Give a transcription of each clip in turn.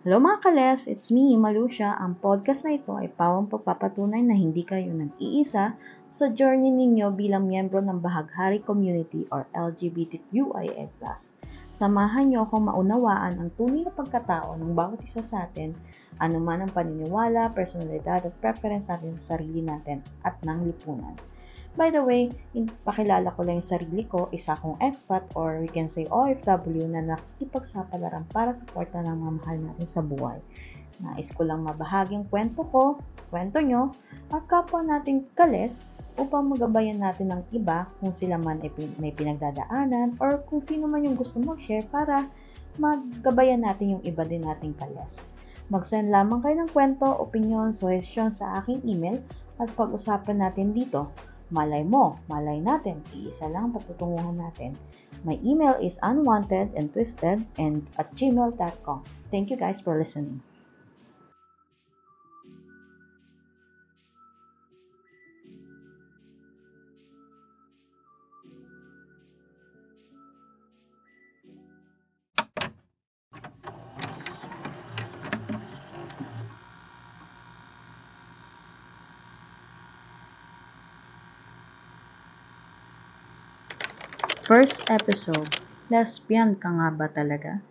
Hello mga kales, it's me, Malusha. Ang podcast na ito ay pawang pagpapatunay na hindi kayo nag-iisa sa journey ninyo bilang miyembro ng Bahaghari Community or LGBTQIA+. Samahan niyo akong maunawaan ang tunay na pagkatao ng bawat isa sa atin, anuman ang paniniwala, personalidad at preference natin sa sarili natin at ng lipunan. By the way, pakilala ko lang yung sarili ko, isa akong expat or we can say OFW na nakikipagsapalaran para suporta ng mga mahal natin sa buhay. Nais ko lang mabahaging kwento ko, kwento nyo, at kapwa nating kales upang magabayan natin ng iba kung sila man ay may pinagdadaanan or kung sino man yung gusto mag-share para maggabayan natin yung iba din nating kales. Mag-send lamang kayo ng kwento, opinion, suggestion sa aking email at pag-usapan natin dito Malay mo, malay natin, iisa lang ang patutunguhan natin. My email is unwanted and twisted and at gmail.com. Thank you guys for listening. First episode, lesbian ka nga ba talaga?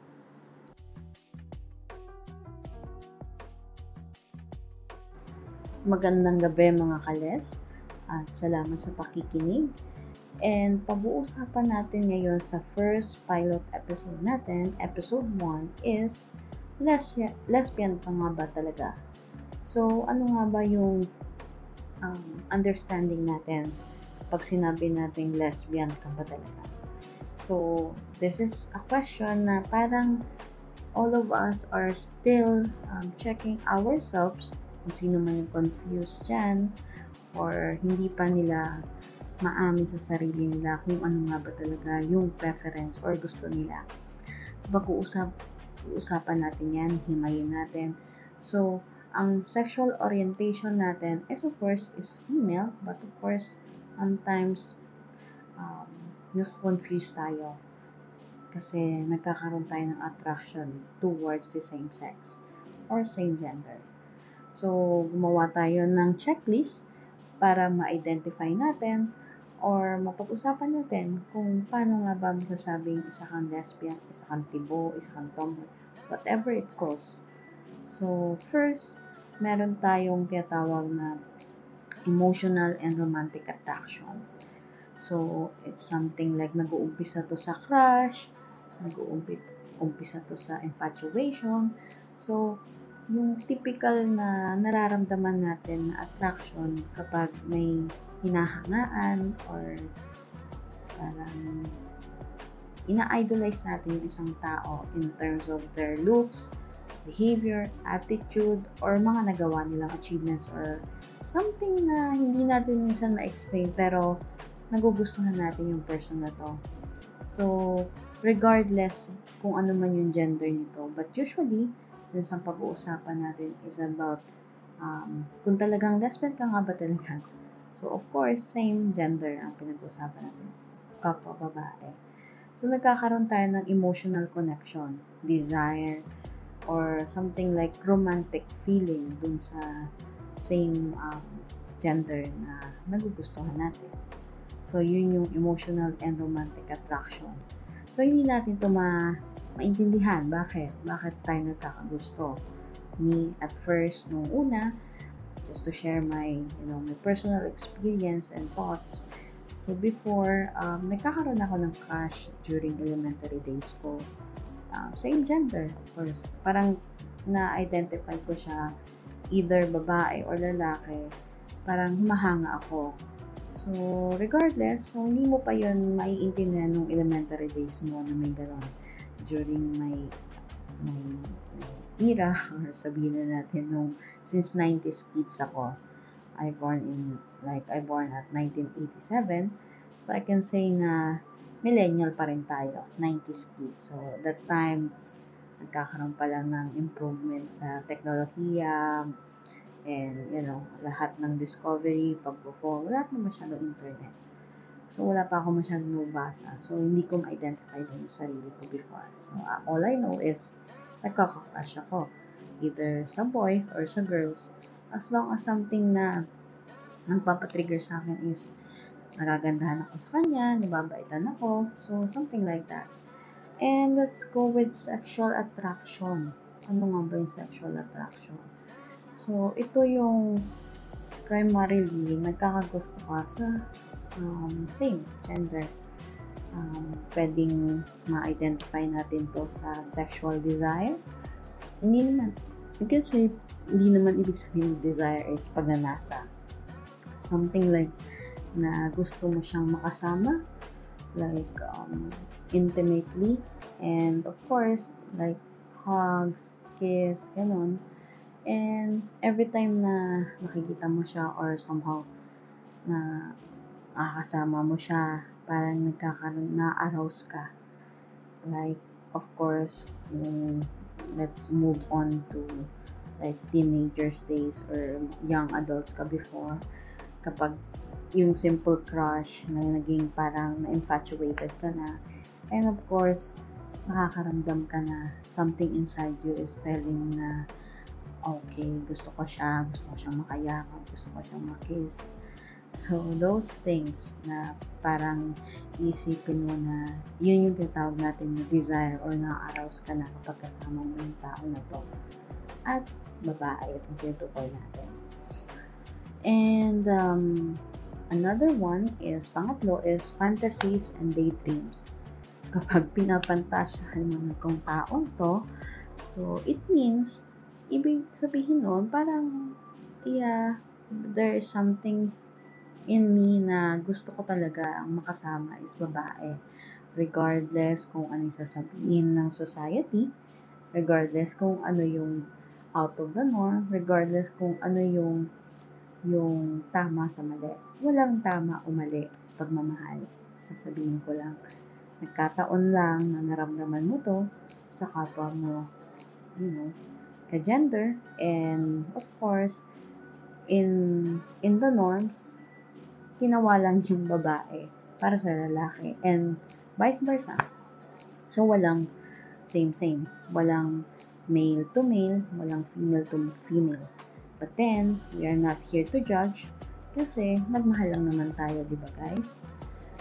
Magandang gabi mga kales at salamat sa pakikinig. And pag-uusapan natin ngayon sa first pilot episode natin, episode 1 is lesbian, ka nga ba talaga? So, ano nga ba yung um, understanding natin pag sinabi nating lesbian ka ba talaga? So, this is a question na parang all of us are still um, checking ourselves kung sino man yung confused dyan or hindi pa nila maamin sa sarili nila kung ano nga ba talaga yung preference or gusto nila. So, pag-uusap, usapan natin yan, himayin natin. So, ang sexual orientation natin is of course is female, but of course, sometimes um, nakakonfuse tayo kasi nagkakaroon tayo ng attraction towards the same sex or same gender. So, gumawa tayo ng checklist para ma-identify natin or mapag-usapan natin kung paano nga ba masasabing isa kang lesbian, isa kang tibo, isa kang tomboy, whatever it calls. So, first, meron tayong tinatawag na emotional and romantic attraction. So, it's something like nag-uumpisa to sa crush, nag-uumpisa to sa infatuation. So, yung typical na nararamdaman natin na attraction kapag may hinahangaan or parang ina-idolize natin yung isang tao in terms of their looks, behavior, attitude, or mga nagawa nilang achievements or something na hindi natin minsan ma-explain pero nagugustuhan natin yung person na to. So, regardless kung ano man yung gender nito. But usually, dun sa pag-uusapan natin is about um, kung talagang lesbian ka nga ba talaga. So, of course, same gender ang pinag-uusapan natin. Kapwa babae. So, nagkakaroon tayo ng emotional connection, desire, or something like romantic feeling dun sa same um, gender na nagugustuhan natin. So, yun yung emotional and romantic attraction. So, hindi natin to ma maintindihan. Bakit? Bakit tayo nagkakagusto? Me, at first, nung una, just to share my, you know, my personal experience and thoughts. So, before, um, nagkakaroon ako ng crush during elementary days ko. Um, same gender, of course. Parang na-identify ko siya either babae or lalaki. Parang humahanga ako So, regardless, so hindi mo pa yun maiintindihan nung elementary days mo na may gano'n during my, my, my era, or sabihin na natin nung since 90s kids ako. I born in, like, I born at 1987. So, I can say na millennial pa rin tayo, 90s kids. So, that time, nagkakaroon pa lang ng improvement sa teknolohiya, and you know, lahat ng discovery, pag-perform, wala pa masyadong internet. So, wala pa ako masyadong nabasa. So, hindi ko ma-identify din yung sarili ko before. So, uh, all I know is, nagkaka-crush ako. Either sa boys or sa girls. As long as something na nagpapatrigger sa akin is nagagandahan ako sa kanya, nababaitan ako. So, something like that. And let's go with sexual attraction. Ano nga ba yung sexual attraction? So, ito yung primarily nagkakagusto ka sa um, same gender. Um, pwedeng ma-identify natin to sa sexual desire. Hindi naman. Kasi hindi naman ibig sabihin desire is pagnanasa. Something like na gusto mo siyang makasama like um, intimately and of course like hugs, kiss, ganun. And every time na nakikita mo siya or somehow na nakakasama mo siya, parang nagkakaroon na arouse ka. Like, of course, um, let's move on to like teenagers days or young adults ka before kapag yung simple crush na naging parang na-infatuated ka na. And of course, makakaramdam ka na something inside you is telling na okay, gusto ko siya, gusto ko siyang makayakap, gusto ko siyang makiss. So, those things na parang isipin mo na yun yung tinatawag natin na desire or na-arouse ka na kapag kasama mo yung tao na to. At babae, itong tinutukoy natin. And um, another one is, pangatlo is fantasies and daydreams. Kapag pinapantasyahan mo ng kung taong to, so it means, ibig sabihin nun, parang, yeah, there is something in me na gusto ko talaga ang makasama is babae. Regardless kung ano yung sasabihin ng society, regardless kung ano yung out of the norm, regardless kung ano yung yung tama sa mali. Walang tama o mali sa pagmamahal. Sasabihin ko lang, nagkataon lang na naramdaman mo to sa kapwa mo, you know, ka-gender. And, of course, in, in the norms, ginawa lang yung babae para sa lalaki. And, vice versa. So, walang same-same. Walang male to male, walang female to female. But then, we are not here to judge kasi nagmahal lang naman tayo, di ba guys?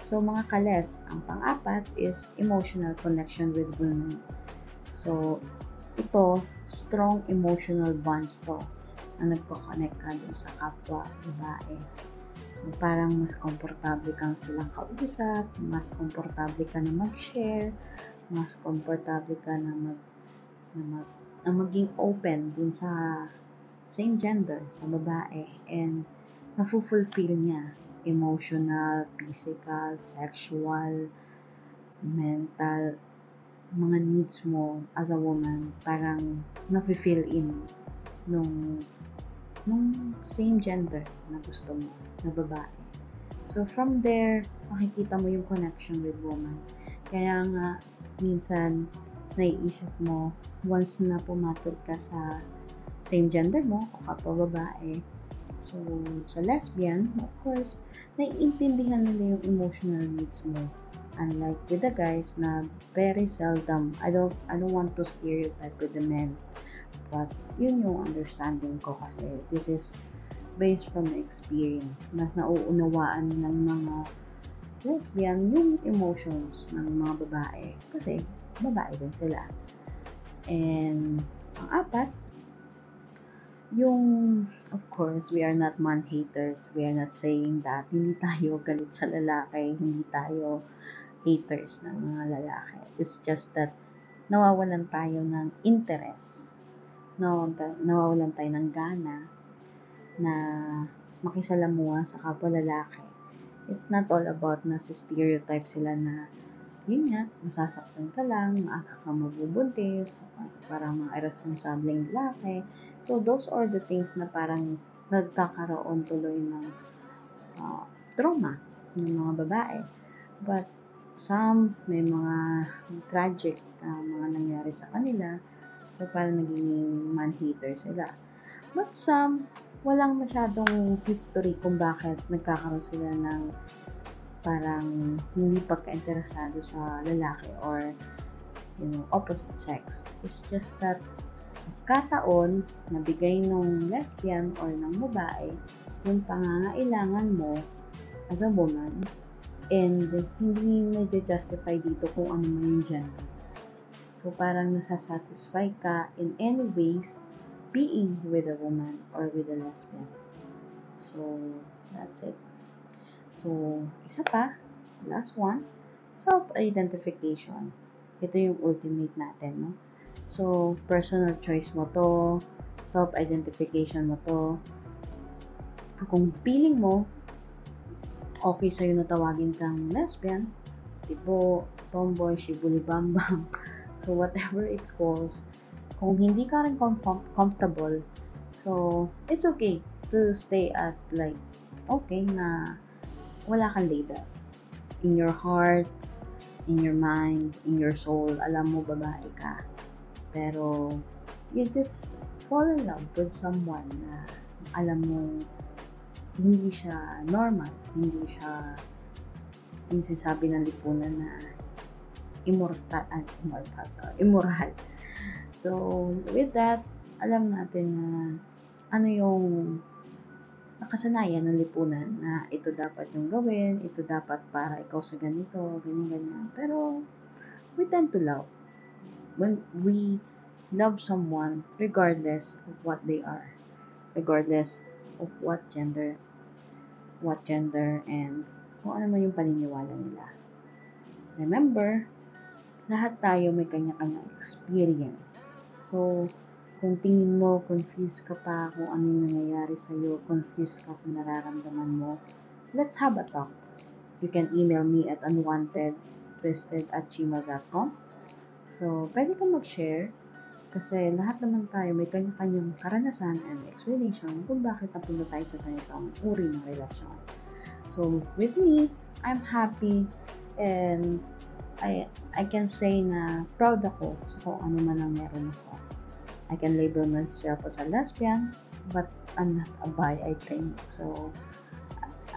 So, mga kales, ang pang-apat is emotional connection with women. So, ito, strong emotional bonds to na nagko-connect ka dun sa kapwa, babae. So, parang mas komportable kang silang kausap, mas komportable ka na mag-share, mas komportable ka na mag, na, mag, na maging open dun sa same gender, sa babae, and nafu-fulfill niya emotional, physical, sexual, mental, mga needs mo as a woman, parang nafe-fill in nung nung same gender na gusto mo, na babae. So, from there, makikita mo yung connection with woman. Kaya nga, minsan, naiisip mo, once na pumatol ka sa same gender mo o kapwa babae. So, sa lesbian, of course, naiintindihan nila yung emotional needs mo. Unlike with the guys na very seldom, I don't, I don't want to stereotype with the men's, but yun yung understanding ko kasi this is based from experience. Mas nauunawaan ng mga lesbian yung emotions ng mga babae kasi babae din sila. And ang apat, yung, of course, we are not man-haters. We are not saying that hindi tayo galit sa lalaki, hindi tayo haters ng mga lalaki. It's just that nawawalan tayo ng interest. Nawawalan tayo ng gana na makisalamuha sa kapwa lalaki. It's not all about na stereotype sila na yun nga, masasaktan ka lang, maaga ka mabubuntis, parang mga irresponsableng lalaki. So, those are the things na parang nagkakaroon tuloy ng uh, trauma ng mga babae. But, some, may mga tragic uh, mga nangyari sa kanila. So, parang naging man-hater sila. But some, walang masyadong history kung bakit nagkakaroon sila ng parang hindi pagka-interesado sa lalaki or you know, opposite sex. It's just that kataon na bigay ng lesbian or ng babae yung pangangailangan mo as a woman and hindi na-justify dito kung ano man yung gender. So, parang nasasatisfy ka in any ways being with a woman or with a lesbian. So, that's it. So, isa pa, last one, self-identification. Ito yung ultimate natin, no? So, personal choice mo to, self-identification mo to. Kung feeling mo, okay sa'yo na tawagin kang lesbian, tipo, tomboy, shibuli-bambam, so whatever it calls, kung hindi ka rin com- comfortable, so it's okay to stay at like, okay na wala kang labels. In your heart, in your mind, in your soul, alam mo babae ka. Pero, you just fall in love with someone na alam mo hindi siya normal, hindi siya yung sinasabi ng lipunan na immortal, ah, immortal, sorry, immoral. So, with that, alam natin na ano yung nakasanayan ng lipunan na ito dapat yung gawin, ito dapat para ikaw sa ganito, ganyan, ganyan. Pero, we tend to love. When we love someone regardless of what they are, regardless of what gender, what gender, and kung ano man yung paniniwala nila. Remember, lahat tayo may kanya-kanyang experience. So, kung tingin mo, confused ka pa kung ano yung nangyayari sa'yo, confused ka sa nararamdaman mo, let's have a talk. You can email me at unwantedtwisted at gmail.com. So, pwede kang mag-share kasi lahat naman tayo may kanya-kanyang karanasan and explanation kung bakit napunta tayo sa ganitong uri ng relasyon. So, with me, I'm happy and I I can say na proud ako sa kung ano man ang meron ako. I can label myself as a lesbian, but I'm not a bi, I think. So,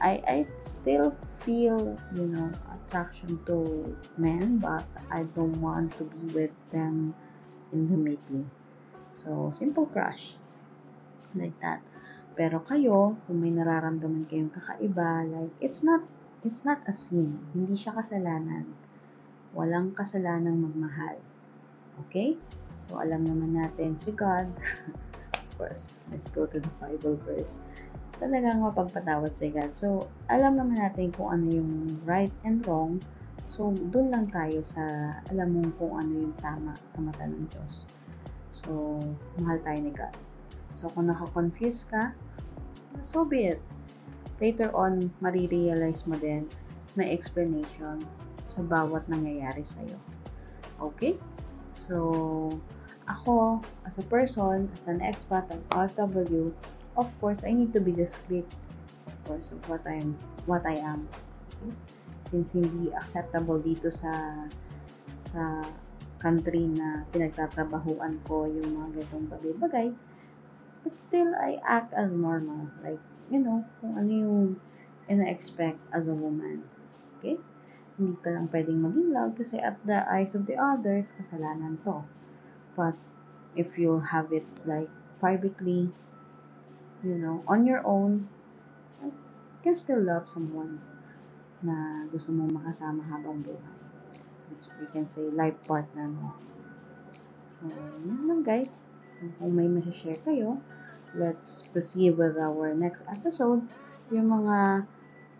I, I still feel, you know, attraction to men, but I don't want to be with them intimately. So, simple crush. Like that. Pero kayo, kung may nararamdaman kayong kakaiba, like, it's not, it's not a sin. Hindi siya kasalanan. Walang kasalanang magmahal. Okay? So, alam naman natin si God. of course, let's go to the Bible verse. Talagang mapagpatawad si God. So, alam naman natin kung ano yung right and wrong. So, dun lang tayo sa alam mo kung ano yung tama sa mata ng Diyos. So, mahal tayo ni God. So, kung naka-confuse ka, so be it. Later on, marirealize mo din may explanation sa bawat nangyayari sa'yo. Okay? So, ako, as a person, as an expat, an RW, of course, I need to be discreet, of course, of what I am, what I am. Okay? Since hindi acceptable dito sa sa country na pinagtatrabahuan ko yung mga ganitong bagay-bagay, but still, I act as normal. Like, you know, kung ano yung ina-expect as a woman. Okay? Hindi ka lang pwedeng maging loud kasi at the eyes of the others, kasalanan to. But, if you have it like privately, you know, on your own, you can still love someone na gusto mong makasama habang buhay. Which we can say life partner mo. So, yun lang guys. So, kung may share kayo, let's proceed with our next episode. Yung mga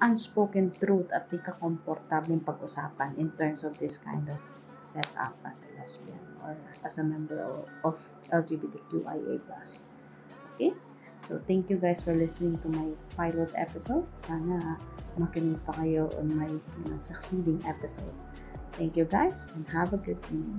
unspoken truth at di ka komportableng pag-usapan in terms of this kind of setup as a lesbian or as a member of LGBTQIA+. Okay? So, thank you guys for listening to my pilot episode. Sana makinig pa kayo on my you know, succeeding episode. Thank you guys and have a good evening.